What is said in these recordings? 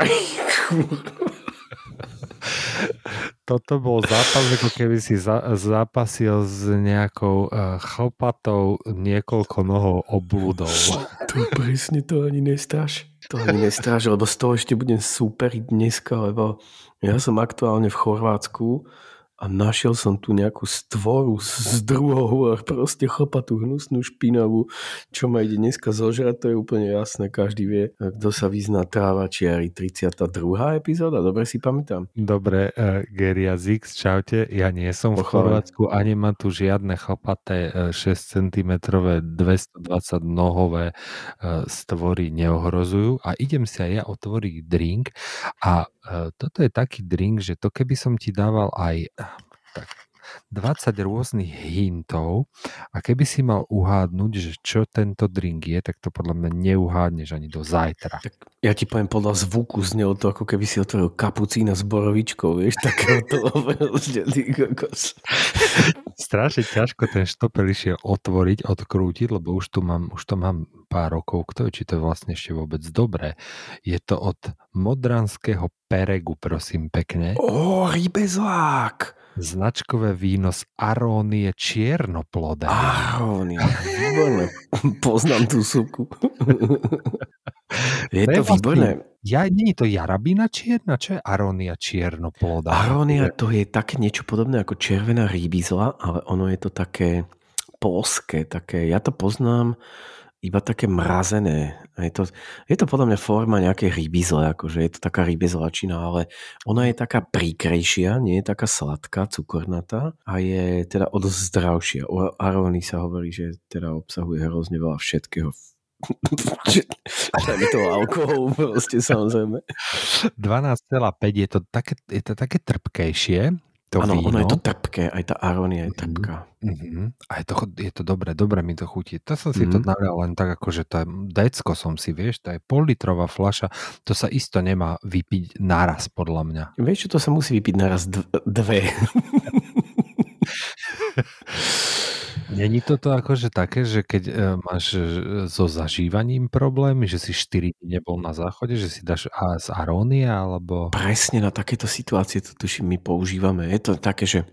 Toto bol zápas, ako keby si za, zápasil s nejakou uh, chlpatou niekoľko nohou obludov. To presne to ani nestráš. To ani nestráš, lebo z toho ešte budem superiť dneska, lebo ja som aktuálne v Chorvátsku a našiel som tu nejakú stvoru z druhou a proste chlpatú hnusnú špinavú, čo ma ide dneska zožrať, to je úplne jasné, každý vie, kto sa vyzná tráva čiari 32. epizóda, dobre si pamätám. Dobre, uh, Geria Zix, čaute, ja nie som v Chorvátsku, ani mám tu žiadne chlpaté 6 cm 220 nohové uh, stvory neohrozujú a idem si aj ja otvoriť drink a toto je taký drink, že to keby som ti dával aj tak 20 rôznych hintov a keby si mal uhádnuť, že čo tento drink je, tak to podľa mňa neuhádneš ani do zajtra. Tak ja ti poviem podľa zvuku znelo to, ako keby si otvoril kapucína s borovičkou, vieš, takého to Strašne ťažko ten štopel išiel otvoriť, odkrútiť, lebo už tu mám, už to mám pár rokov, kto či to je vlastne ešte vôbec dobré. Je to od modranského Peregu, prosím pekne. Ó, rybezlák! Značkové víno z Arónie čiernoplodé. Arónia, výborné. Poznám tú súku. je to výborné. Ja, nie je to jarabina čierna? Čo je Arónia čiernoplodá? Arónia to je také niečo podobné ako červená rybizla, ale ono je to také polské, také, ja to poznám iba také mrazené. Je to, je to podľa mňa forma nejakej rybizle, akože je to taká rybizlačina, ale ona je taká príkrejšia, nie je taká sladká, cukornatá a je teda od zdravšia. O aróny sa hovorí, že teda obsahuje hrozne veľa všetkého je to alkohol proste samozrejme. 12,5 je to také, je to také trpkejšie, to Áno, víno. ono je to trpké, aj tá arónia je mhm, trpká. Mm-hmm. A je to, je to dobré, dobre mi to chutí. To som si mm-hmm. to mhm. nalial len tak, ako že tá decko som si, vieš, to je politrová fľaša, to sa isto nemá vypiť naraz, podľa mňa. Vieš čo, to sa musí vypiť naraz dve. Není toto akože také, že keď e, máš e, so zažívaním problémy, že si 4 dní nebol na záchode, že si dáš a z arónia, alebo... Presne na takéto situácie to tuším my používame. Je to také, že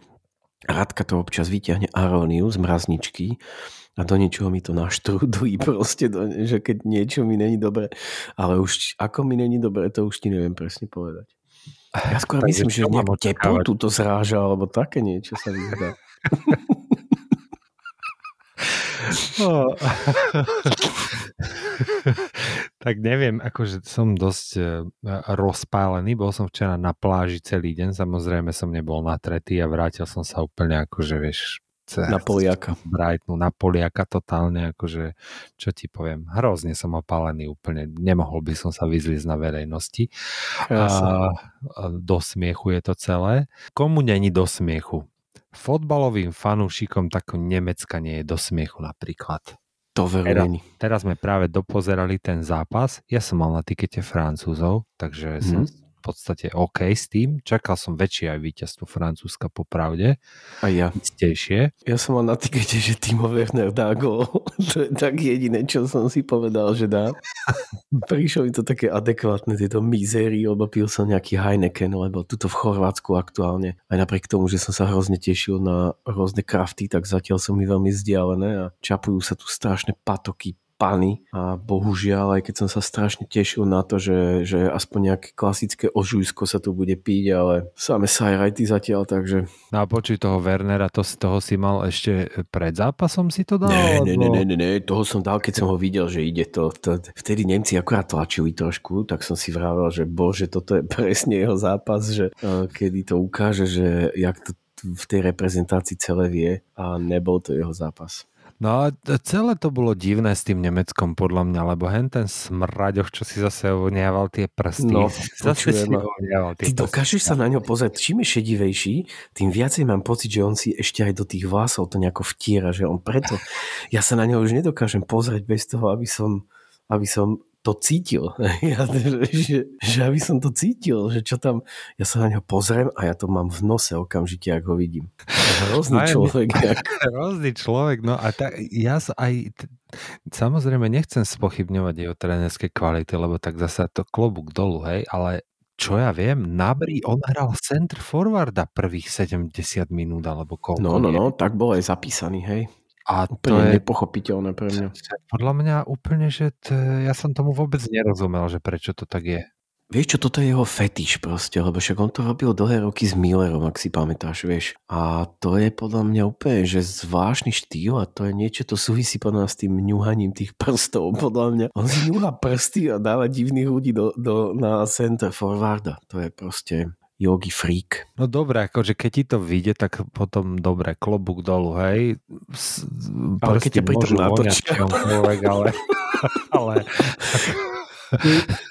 Radka to občas vyťahne aróniu z mrazničky a do niečoho mi to naštruduje proste, do, že keď niečo mi není dobre, ale už ako mi není dobre, to už ti neviem presne povedať. Ja skôr myslím, že nejakú teplotu to zráža, alebo také niečo sa vyzdá. No. tak neviem, akože som dosť uh, rozpálený. Bol som včera na pláži celý deň, samozrejme som nebol natretý a vrátil som sa úplne akože, vieš, na Poliaka. Brightonu, na Poliaka totálne, akože, čo ti poviem, hrozne som opálený úplne, nemohol by som sa vyzliť na verejnosti. A, do smiechu je to celé. Komu není do smiechu? Fotbalovým fanúšikom tak Nemecka nie je do smiechu napríklad. To teraz, teraz sme práve dopozerali ten zápas. Ja som mal na tikete Francúzov, takže mm. som podstate OK s tým. Čakal som väčšie aj víťazstvo Francúzska popravde. A ja. Istejšie. Ja som mal na tikete, že Timo Werner dá gol. to je tak jediné, čo som si povedal, že dá. Prišlo mi to také adekvátne, tieto mizéry, lebo pil som nejaký Heineken, lebo tuto v Chorvátsku aktuálne. Aj napriek tomu, že som sa hrozne tešil na rôzne krafty, tak zatiaľ som mi veľmi vzdialené a čapujú sa tu strašné patoky pany a bohužiaľ, aj keď som sa strašne tešil na to, že, že aspoň nejaké klasické ožujsko sa tu bude piť, ale same sajrajty zatiaľ, takže... No a počuj toho Wernera, to toho si mal ešte pred zápasom si to dal? Nie, nie, nie, nie, nie, toho som dal, keď som ho videl, že ide to. to vtedy Nemci akurát tlačili trošku, tak som si vravel, že bože, toto je presne jeho zápas, že uh, kedy to ukáže, že jak to v tej reprezentácii celé vie a nebol to jeho zápas. No a celé to bolo divné s tým Nemeckom podľa mňa, lebo hen ten smraďoch, čo si zase ovoniaval tie prsty. No, zase si ovoniaval tie Ty dokážeš sa na ňo pozrieť, čím je šedivejší, tým viacej mám pocit, že on si ešte aj do tých vlasov to nejako vtiera, že on preto, ja sa na ňo už nedokážem pozrieť bez toho, aby som, aby som to cítil. Ja, že, že aby som to cítil, že čo tam, ja sa na ňo pozriem a ja to mám v nose okamžite, ak ho vidím. Hrozný človek. Jak... Hrozný človek, no a tak ja sa aj, samozrejme nechcem spochybňovať jeho trénerské kvality, lebo tak zase to klobúk dolu, hej, ale čo ja viem, Nabri, on hral center forwarda prvých 70 minút, alebo koľko. No, no, nie? no, tak bol aj zapísaný, hej. A to Úplne je nepochopiteľné pre mňa. podľa mňa úplne, že t- ja som tomu vôbec nerozumel, že prečo to tak je. Vieš čo, toto je jeho fetiš proste, lebo však on to robil dlhé roky s Millerom, ak si pamätáš, vieš. A to je podľa mňa úplne, že zvláštny štýl a to je niečo, to súvisí podľa mňa s tým ňuhaním tých prstov, podľa mňa. On si ňuha prsty a dáva divných ľudí do, do, na center forwarda. To je proste yogi freak. No dobre, akože keď ti to vyjde, tak potom dobre, klobúk dolu, hej. S, Ale keď ťa pritom natočia. ale, ale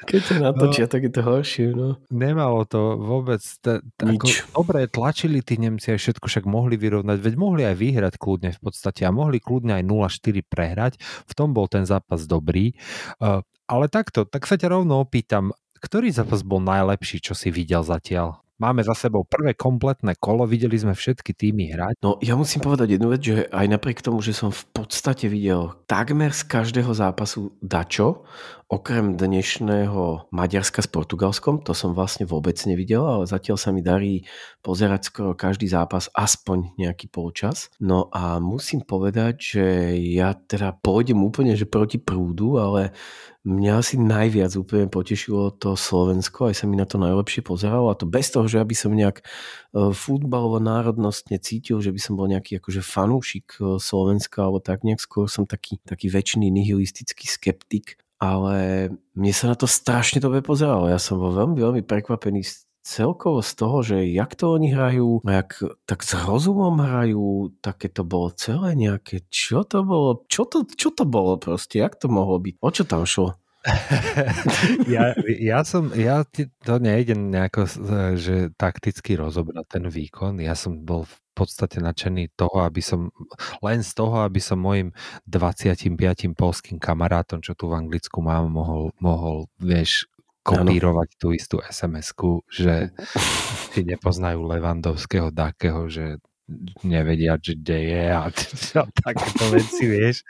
Keď ťa natočia, tak je to horšie, no. nemalo to vôbec, t- t- ako, Nič. dobre, tlačili tí Nemci aj všetko, však mohli vyrovnať, veď mohli aj vyhrať kľudne v podstate a mohli kľudne aj 0-4 prehrať, v tom bol ten zápas dobrý, uh, ale takto, tak sa ťa rovno opýtam, ktorý zápas bol najlepší, čo si videl zatiaľ? Máme za sebou prvé kompletné kolo, videli sme všetky týmy hrať. No ja musím povedať jednu vec, že aj napriek tomu, že som v podstate videl takmer z každého zápasu dačo, okrem dnešného Maďarska s Portugalskom, to som vlastne vôbec nevidel, ale zatiaľ sa mi darí pozerať skoro každý zápas aspoň nejaký polčas. No a musím povedať, že ja teda pôjdem úplne že proti prúdu, ale mňa asi najviac úplne potešilo to Slovensko, aj sa mi na to najlepšie pozeralo a to bez toho, že aby som nejak e, futbalovo národnostne cítil, že by som bol nejaký akože fanúšik e, Slovenska alebo tak nejak skôr som taký, taký väčší nihilistický skeptik, ale mne sa na to strašne dobre pozeralo. Ja som bol veľmi, veľmi prekvapený celkovo z toho, že jak to oni hrajú, jak tak s rozumom hrajú, také to bolo celé nejaké, čo to bolo, čo to, čo to bolo proste, jak to mohlo byť, o čo tam šlo? ja, ja som, ja to nejdem nejako, že takticky rozobrať ten výkon. Ja som bol podstate nadšený toho, aby som, len z toho, aby som mojim 25. polským kamarátom, čo tu v Anglicku mám, mohol, mohol vieš, kopírovať tú istú SMS-ku, že si nepoznajú Levandovského takého, že nevedia, že kde je a, a takéto veci, vieš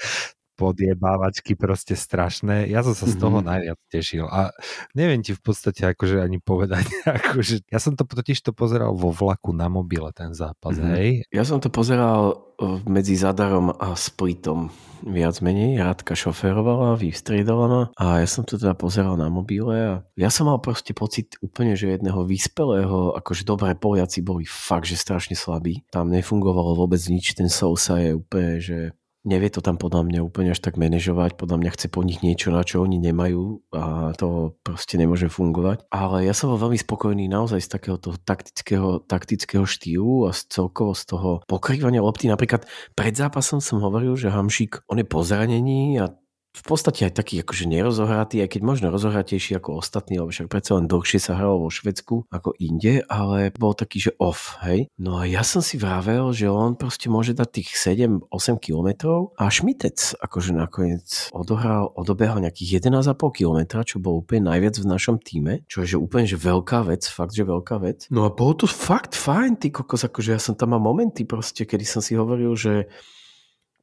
podjebávačky proste strašné. Ja som sa z toho Mhm. najviac tešil a neviem ti v podstate akože ani povedať, akože ja som to totiž to pozeral vo vlaku na mobile ten zápas, Mhm. hej. Ja som to pozeral e, medzi Zadarom a Splitom viac menej. Radka šoférovala, vystriedala ma a ja som to teda pozeral na mobile a ja som mal proste pocit úplne, že jedného vyspelého, akože dobré Poliaci boli fakt, že strašne slabí. Tam nefungovalo vôbec nič, ten Sousa je úplne, že nevie to tam podľa mňa úplne až tak manažovať, podľa mňa chce po nich niečo, na čo oni nemajú a to proste nemôže fungovať. Ale ja som bol veľmi spokojný naozaj z takéhoto taktického, taktického štýlu a z celkovo z toho pokrývania lopty. Napríklad pred zápasom som hovoril, že Hamšík, on je po zranení a v podstate aj taký akože nerozohratý, aj keď možno rozohratejší ako ostatní, lebo však predsa len dlhšie sa hralo vo Švedsku ako inde, ale bol taký, že off, hej. No a ja som si vravel, že on proste môže dať tých 7-8 kilometrov a Šmitec akože nakoniec odohral, odobehal nejakých 11,5 kilometra, čo bol úplne najviac v našom týme, čo je že úplne že veľká vec, fakt, že veľká vec. No a bolo to fakt fajn, ty kokos, akože ja som tam mal momenty proste, kedy som si hovoril, že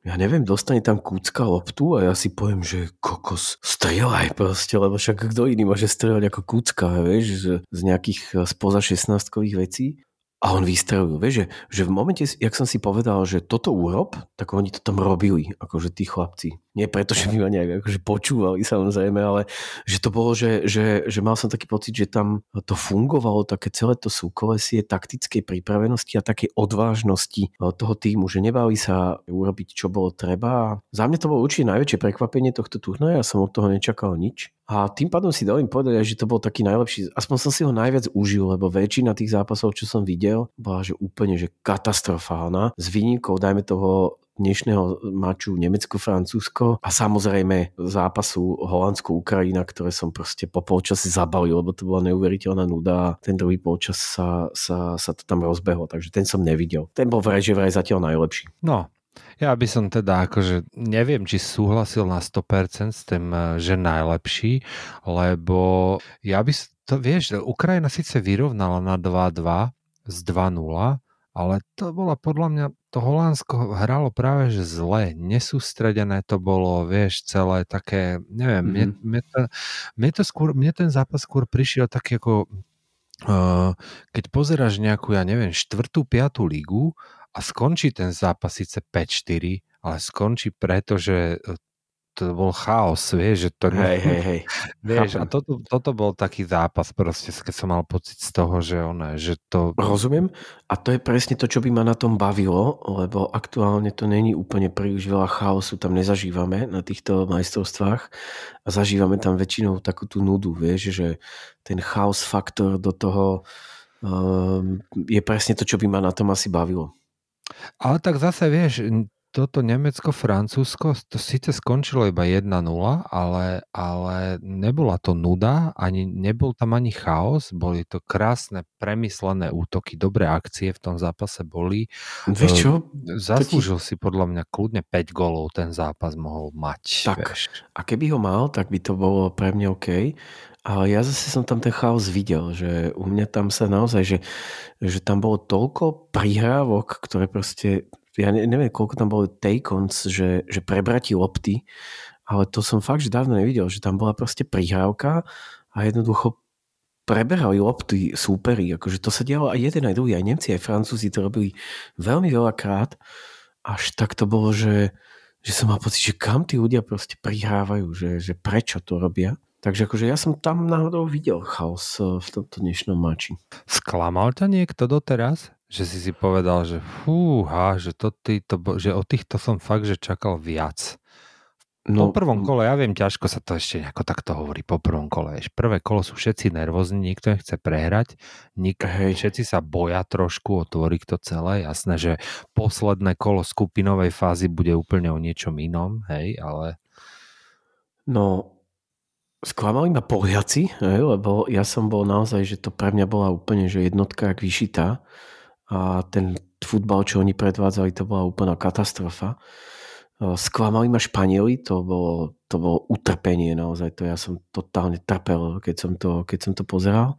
ja neviem, dostane tam kúcka loptu a ja si poviem, že kokos, strieľaj proste, lebo však kto iný môže strieľať ako kúcka, vieš, z, z nejakých eh, spoza 16 vecí. A on vystrelil, vieš, že, že v momente, jak som si povedal, že toto urob, tak oni to tam robili, akože tí chlapci. Nie preto, že by ma nejak akože počúvali samozrejme, ale že to bolo, že, že, že mal som taký pocit, že tam to fungovalo, také celé to súkolesie taktickej pripravenosti a takej odvážnosti eh, toho týmu, že nebali sa urobiť, čo bolo treba. Za mňa to bolo určite najväčšie prekvapenie tohto turnaja, ja som od toho nečakal nič. A tým pádom si dali povedať, že to bol taký najlepší, aspoň som si ho najviac užil, lebo väčšina tých zápasov, čo som videl, bola že úplne že katastrofálna. S výnimkou, dajme toho, dnešného maču Nemecko-Francúzsko a samozrejme zápasu Holandsko-Ukrajina, ktoré som proste po polčasi zabalil, lebo to bola neuveriteľná nuda a ten druhý polčas sa, sa, sa to tam rozbehlo, takže ten som nevidel. Ten bol vraj, že vraj zatiaľ najlepší. No, ja by som teda akože neviem, či súhlasil na 100% s tým, eh, že najlepší, lebo ja by to, vieš, Ukrajina síce vyrovnala na 2-2 z 2-0, ale to bola podľa mňa, to Holandsko hralo práve že zle, nesústredené to bolo, vieš, celé také, neviem, mm-hmm. mne, mne, to, mne, to skôr, mne ten zápas skôr prišiel tak ako Uh, keď pozeráš nejakú, ja neviem, štvrtú, piatú ligu a skončí ten zápas síce 5-4, ale skončí preto, že e, to bol chaos, vieš, že to... Hej, hej, hej. Vieš, a toto, toto bol taký zápas proste, keď som mal pocit z toho, že ono, že to... Rozumiem. A to je presne to, čo by ma na tom bavilo, lebo aktuálne to není úplne príliš veľa chaosu, tam nezažívame na týchto majstrovstvách a zažívame tam väčšinou takú tú nudu, vieš, že ten chaos faktor do toho um, je presne to, čo by ma na tom asi bavilo. Ale tak zase vieš, toto Nemecko-Francúzsko, to síce skončilo iba 1-0, ale, ale nebola to nuda, ani, nebol tam ani chaos, boli to krásne, premyslené útoky, dobré akcie v tom zápase boli. Vieš čo? Zaslúžil ti... si podľa mňa kľudne 5 golov ten zápas mohol mať. Tak, vieš. a keby ho mal, tak by to bolo pre mňa OK. Ale ja zase som tam ten chaos videl, že u mňa tam sa naozaj, že, že tam bolo toľko prihrávok, ktoré proste, ja neviem, koľko tam bolo take-ons, že, že prebrati lopty, ale to som fakt, že dávno nevidel, že tam bola proste prihrávka a jednoducho preberali lopty súperi, akože to sa dialo aj jeden, aj druhý, aj Nemci, aj Francúzi to robili veľmi veľakrát, až tak to bolo, že, že som mal pocit, že kam tí ľudia proste prihrávajú, že, že prečo to robia. Takže akože ja som tam náhodou videl chaos eh, v tomto dnešnom mači. Sklamal ťa niekto doteraz? Že si si povedal, že fúha, že, to, týto, že o týchto som fakt, že čakal viac. No, po prvom kole, ja viem, ťažko sa to ešte nejako takto hovorí po prvom kole. Vieš, prvé kolo sú všetci nervózni, nikto nechce prehrať, nik, hej. všetci sa boja trošku otvoriť to celé. Jasné, že posledné kolo skupinovej fázy bude úplne o niečom inom, hej, ale... No, Sklamali ma Poliaci, lebo ja som bol naozaj, že to pre mňa bola úplne že jednotka jak vyšitá a ten futbal, čo oni predvádzali, to bola úplná katastrofa. Sklamali ma Španieli, to bolo, to bolo utrpenie naozaj, to ja som totálne trpel, keď som to, keď som to pozeral.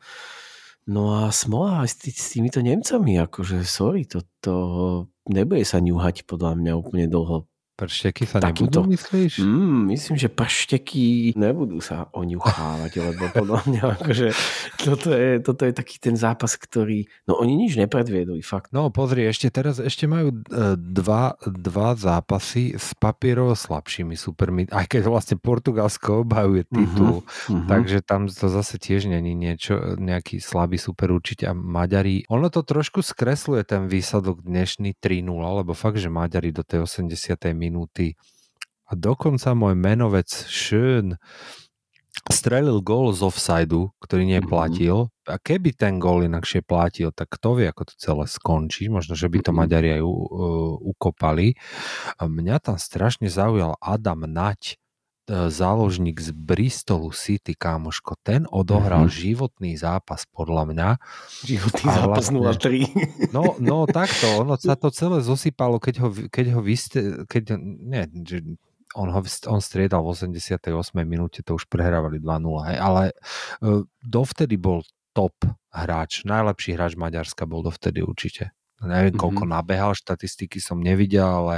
No a smola s, tý, s týmito Nemcami, akože sorry, to, to nebude sa ňuhať podľa mňa úplne dlho Pršteky sa Takýto, nebudú, myslíš? Mm, myslím, že pršteky nebudú sa oňuchávať, lebo podľa mňa akože toto je, toto je taký ten zápas, ktorý, no oni nič nepredviedli, fakt. No pozri, ešte teraz, ešte majú e, dva, dva zápasy s papierovo slabšími supermi, aj keď vlastne Portugalsko obhajuje titul, uh-huh, uh-huh. takže tam to zase tiež není niečo, nejaký slabý super určite a Maďari, ono to trošku skresluje ten výsledok dnešný 3-0, lebo fakt, že Maďari do tej 80. minúty minúty. A dokonca môj menovec Schön strelil gól z offsideu, ktorý neplatil. Mm-hmm. A keby ten gól inakšie platil, tak kto vie, ako to celé skončí. Možno, že by to mm-hmm. Maďari aj uh, ukopali. A mňa tam strašne zaujal Adam Nať, záložník z Bristolu City, kámoško, ten odohral mm-hmm. životný zápas podľa mňa. Životný a zápas vlastne, 0-3. No, no takto, ono sa to celé zosypalo, keď ho, keď ho vy ste, keď, nie, on, ho, on striedal v 88. minúte, to už prehrávali 2-0, hej, ale uh, dovtedy bol top hráč, najlepší hráč Maďarska bol dovtedy určite. Neviem, mm-hmm. koľko nabehal, štatistiky som nevidel, ale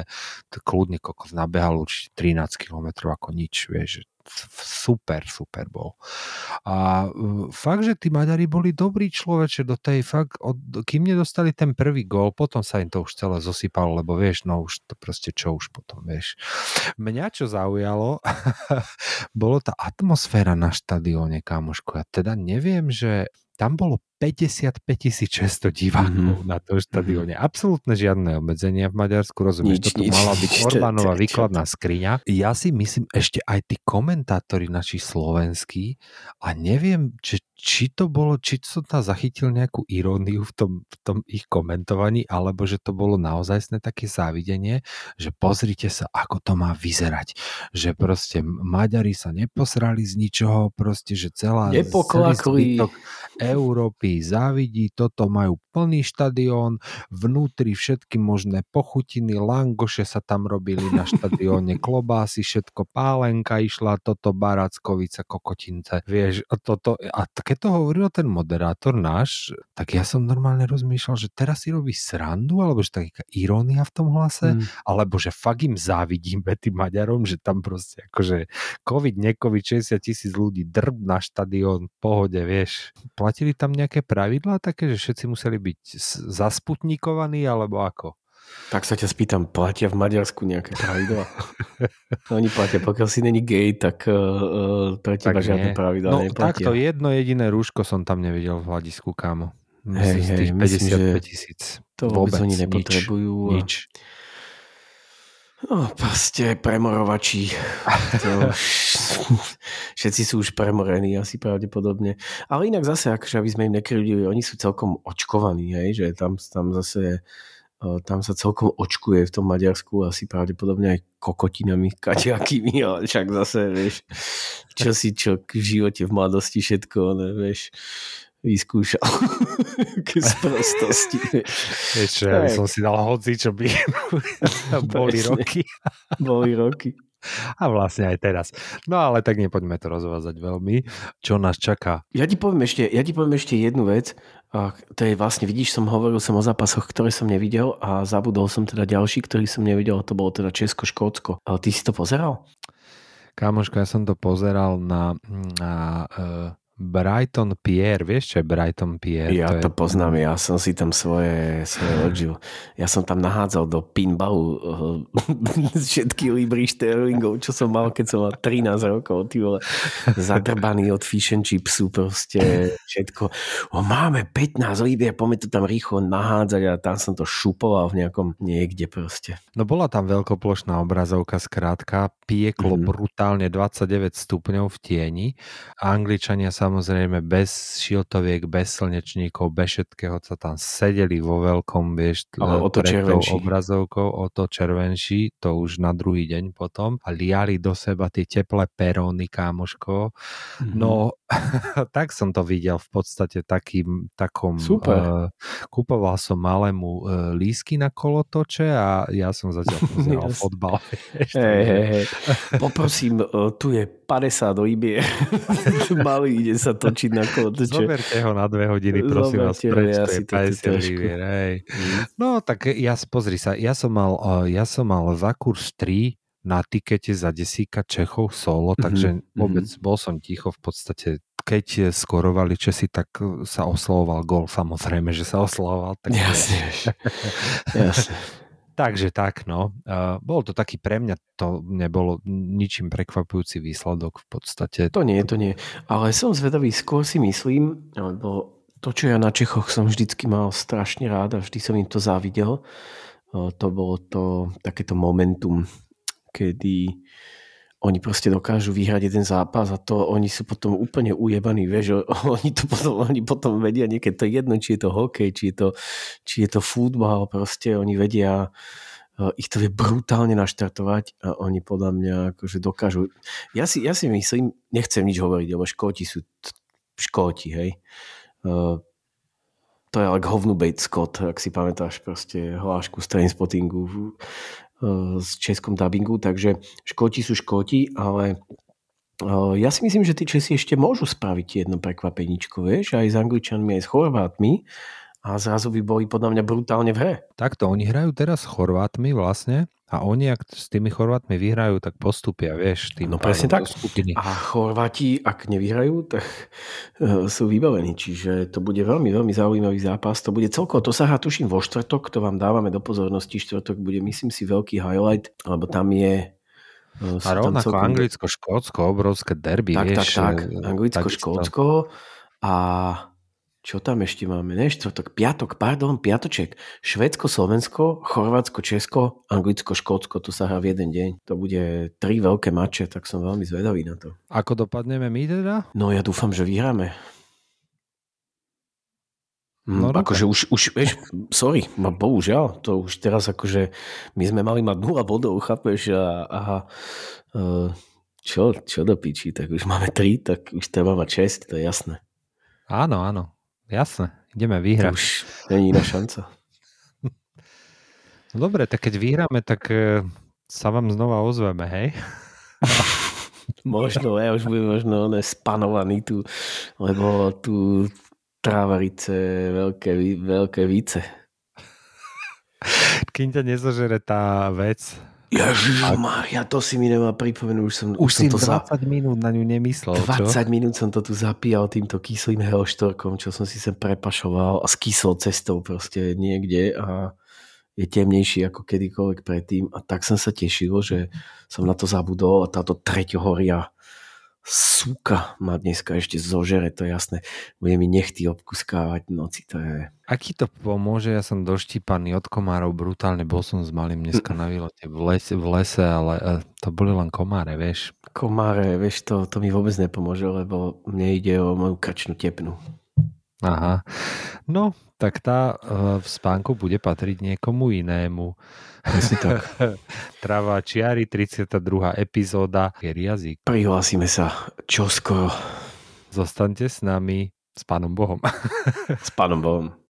kľudne koľko nabehal určite 13 km ako nič, vieš, super, super bol. A fakt, že tí Maďari boli dobrí človeče do tej fakt, od, kým nedostali ten prvý gól, potom sa im to už celé zosypalo, lebo vieš, no už to proste čo už potom, vieš. Mňa čo zaujalo, bolo tá atmosféra na štadióne, kamoško. Ja teda neviem, že tam bolo 55 600 divákov mm-hmm. na tom štadióne. Absolútne žiadne obmedzenia v Maďarsku, rozumieš, Nič, toto nič, mala byť Orbánova výkladná skriňa. Ja si myslím, ešte aj tí komentátori naši slovenskí, a neviem, či, či to bolo, či som tam zachytil nejakú iróniu v tom, v tom ich komentovaní, alebo že to bolo naozajstné také závidenie, že pozrite sa, ako to má vyzerať. Že proste Maďari sa neposrali z ničoho, proste, že celá celý Nepoklakli. Európy závidí, toto majú plný štadión, vnútri všetky možné pochutiny, langoše sa tam robili na štadióne, klobásy, všetko, pálenka išla, toto barackovica, kokotince, vieš, a toto, a keď to hovoril ten moderátor náš, tak ja som normálne rozmýšľal, že teraz si robí srandu, alebo že taká irónia v tom hlase, Mm. alebo že fakt im závidíme tým Maďarom, že tam proste akože COVID, nekovid, 60 tisíc ľudí, drb na štadión, pohode, vieš. Platili tam nejaké pravidlá také, že všetci museli byť zasputnikovaní, alebo ako? Tak sa ťa spýtam, platia v Maďarsku nejaké pravidlá? Oni platia, pokiaľ si není gay, tak uh, pre teba Tak žiadne pravidlá No neplatia. takto jedno jediné rúško som tam nevidel v hľadisku, kámo. Hej, z hej, tých myslím, že 55 tisíc. To vôbec, oni nepotrebujú. a- Nič. No, proste premorovači. To všetci sú už premorení asi pravdepodobne. Ale inak zase, akože aby sme im nekryli, oni sú celkom očkovaní, hej, že tam, tam zase tam sa celkom očkuje v tom Maďarsku asi pravdepodobne aj kokotinami, kaďakými, ale však zase, vieš, čo si čo v živote v mladosti všetko, ne, vieš, vyskúšal. Aké sprostosti, vieš. Ja by som si dal hoci, čo by boli roky. Boli roky. A vlastne aj teraz. No ale tak nepoďme to rozvázať veľmi. Čo nás čaká? Ja ti poviem ešte, ja ti poviem ešte jednu vec. A to je vlastne, vidíš, som hovoril som o zápasoch, ktoré som nevidel a zabudol som teda ďalší, ktorý som nevidel a to bolo teda Česko-Škótsko. Ale ty si to pozeral? Kámoško, ja som to pozeral na, na uh, Brighton Pierre. Vieš, čo je Brighton Pierre? Ja je, to poznám, ja som si tam svoje, svoje odžil. Ja som tam nahádzal do pinballu uh, všetky libry sterlingov, čo som mal, keď som mal 13 rokov, ty vole, zadrbaný od fish and chipsu, proste všetko. O, máme 15 libier, poďme to tam rýchlo nahádzať a tam som to šupoval v nejakom niekde proste. No bola tam veľkoplošná obrazovka, skrátka, pieklo Mhm. brutálne 29 stupňov v tieni. Angličania samozrejme bez šiltoviek, bez slnečníkov, bez všetkého sa tam sedeli vo veľkom, vieš, Ale o to pred tou obrazovkou, o to červenší, to už na druhý deň potom a liali do seba tie teplé peróny, kámoško. Mhm. No, tak som to videl v podstate takým, takom... Super. Uh, kupoval som malému uh, lísky na kolotoče a ja som zatiaľ pozeral fotbal. takže- hej, hej. Poprosím, uh, tu je 50 libier. Malý ide sa točiť na kolotoče. Zoberte ho na dve hodiny, prosím vás, Zoberte ho, preč, ja to je si to tu 50 trošku- libier, hej. Mm. No tak ja, pozri sa, ja som mal, uh, ja som mal za kurz 3 na tikete za desíka Čechov solo, Mhm, takže mhm. vôbec bol som ticho v podstate keď skorovali Česi, tak uh, sa oslavoval gol, samozrejme, že sa oslavoval. Tak Jasne. Jasne. Takže tak, no. Uh, bol to taký pre mňa, to nebolo ničím prekvapujúci výsledok v podstate. To nie, to nie. Ale som zvedavý, skôr si myslím, lebo to, čo ja na Čechoch som vždycky mal strašne rád a vždy som im to závidel, eh, to bolo to takéto momentum, kedy oni proste dokážu vyhrať jeden zápas a to oni sú potom úplne ujebaní, vieš, oni to potom, oni potom vedia niekedy, to je jedno, či je to hokej, či je to, či je to futbal, proste oni vedia, eh, ich to vie brutálne naštartovať a oni podľa mňa akože dokážu. Ja si, ja si myslím, nechcem nič hovoriť, lebo Škóti sú Škóti, hej. Eh, to je ale hovnu Bate Scott, ak si pamätáš proste hlášku z Trainspottingu v- eh, českom dubbingu, takže Škóti sú Škóti, ale eh, ja si myslím, že tí Česi ešte môžu spraviť jedno prekvapeničko, vieš, aj s Angličanmi, aj s Chorvátmi a zrazu by boli podľa mňa brutálne v hre. Takto, oni hrajú teraz s Chorvátmi vlastne a oni, ak s tými Chorvátmi vyhrajú, tak postupia, vieš, tým No presne tak. skupiny. A Chorváti, ak nevyhrajú, tak eh, sú vybavení. Čiže to bude veľmi, veľmi zaujímavý zápas. To bude celkovo, to sa hrá tuším vo štvrtok, to vám dávame do pozornosti. Štvrtok bude, myslím si, veľký highlight, lebo tam je... sú A rovnako celkom- Anglicko-Škótsko, obrovské derby, Tak, vieš. tak, tak. e, Anglicko, takisto. Škótsko a Čo tam ešte máme? Ne, štvrtok, piatok, pardon, piatoček. Švedsko, Slovensko, Chorvátsko, Česko, Anglicko, Škótsko, to sa hrá v jeden deň. To bude tri veľké mače, tak som veľmi zvedavý na to. Ako dopadneme my teda? No ja dúfam, že vyhráme. No, No, akože už, už, vieš, sorry, ma bohužiaľ, to už teraz akože my sme mali mať 0 bodov, chápeš, a, a uh, čo, čo do piči, tak už máme 3, tak už treba mať 6, to je jasné. Áno, áno. Jasné. Ideme To vyhrať. už není iná šanca. No Dobre, tak keď vyhráme, tak e, sa vám znova ozveme, hej? Možno, ja už budem možno ne, spanovaný tu, lebo tu trávarice, veľké, veľké více. Kým ťa nezožere tá vec, Ježišmaria, to si mi nemá pripomenúť, už som, už som si to 20 za... minút na ňu nemyslel, 20 čo? minút som to tu zapíjal týmto kyslým helštorkom, čo som si sem prepašoval a s kyslou cestou proste niekde a je temnejší ako kedykoľvek predtým a tak som sa tešil, že som na to zabudol a táto treťohoria súka ma dneska ešte zožere, to je jasné. Bude mi nechty obkuskávať noci, to je... Aký to pomôže? Ja som doštípaný od komárov brutálne, bol som s malým dneska na výlete v lese, v lese ale e, to boli len komáre, vieš. Komáre, vieš, to, to mi vôbec nepomôže, lebo mne ide o moju krčnú tepnu. Aha. No, tak tá e, v spánku bude patriť niekomu inému. Presne tak. Trava čiary, 32. epizóda. Jazyk. Prihlásime sa čoskoro Zostaňte s nami, s pánom Bohom. s pánom Bohom.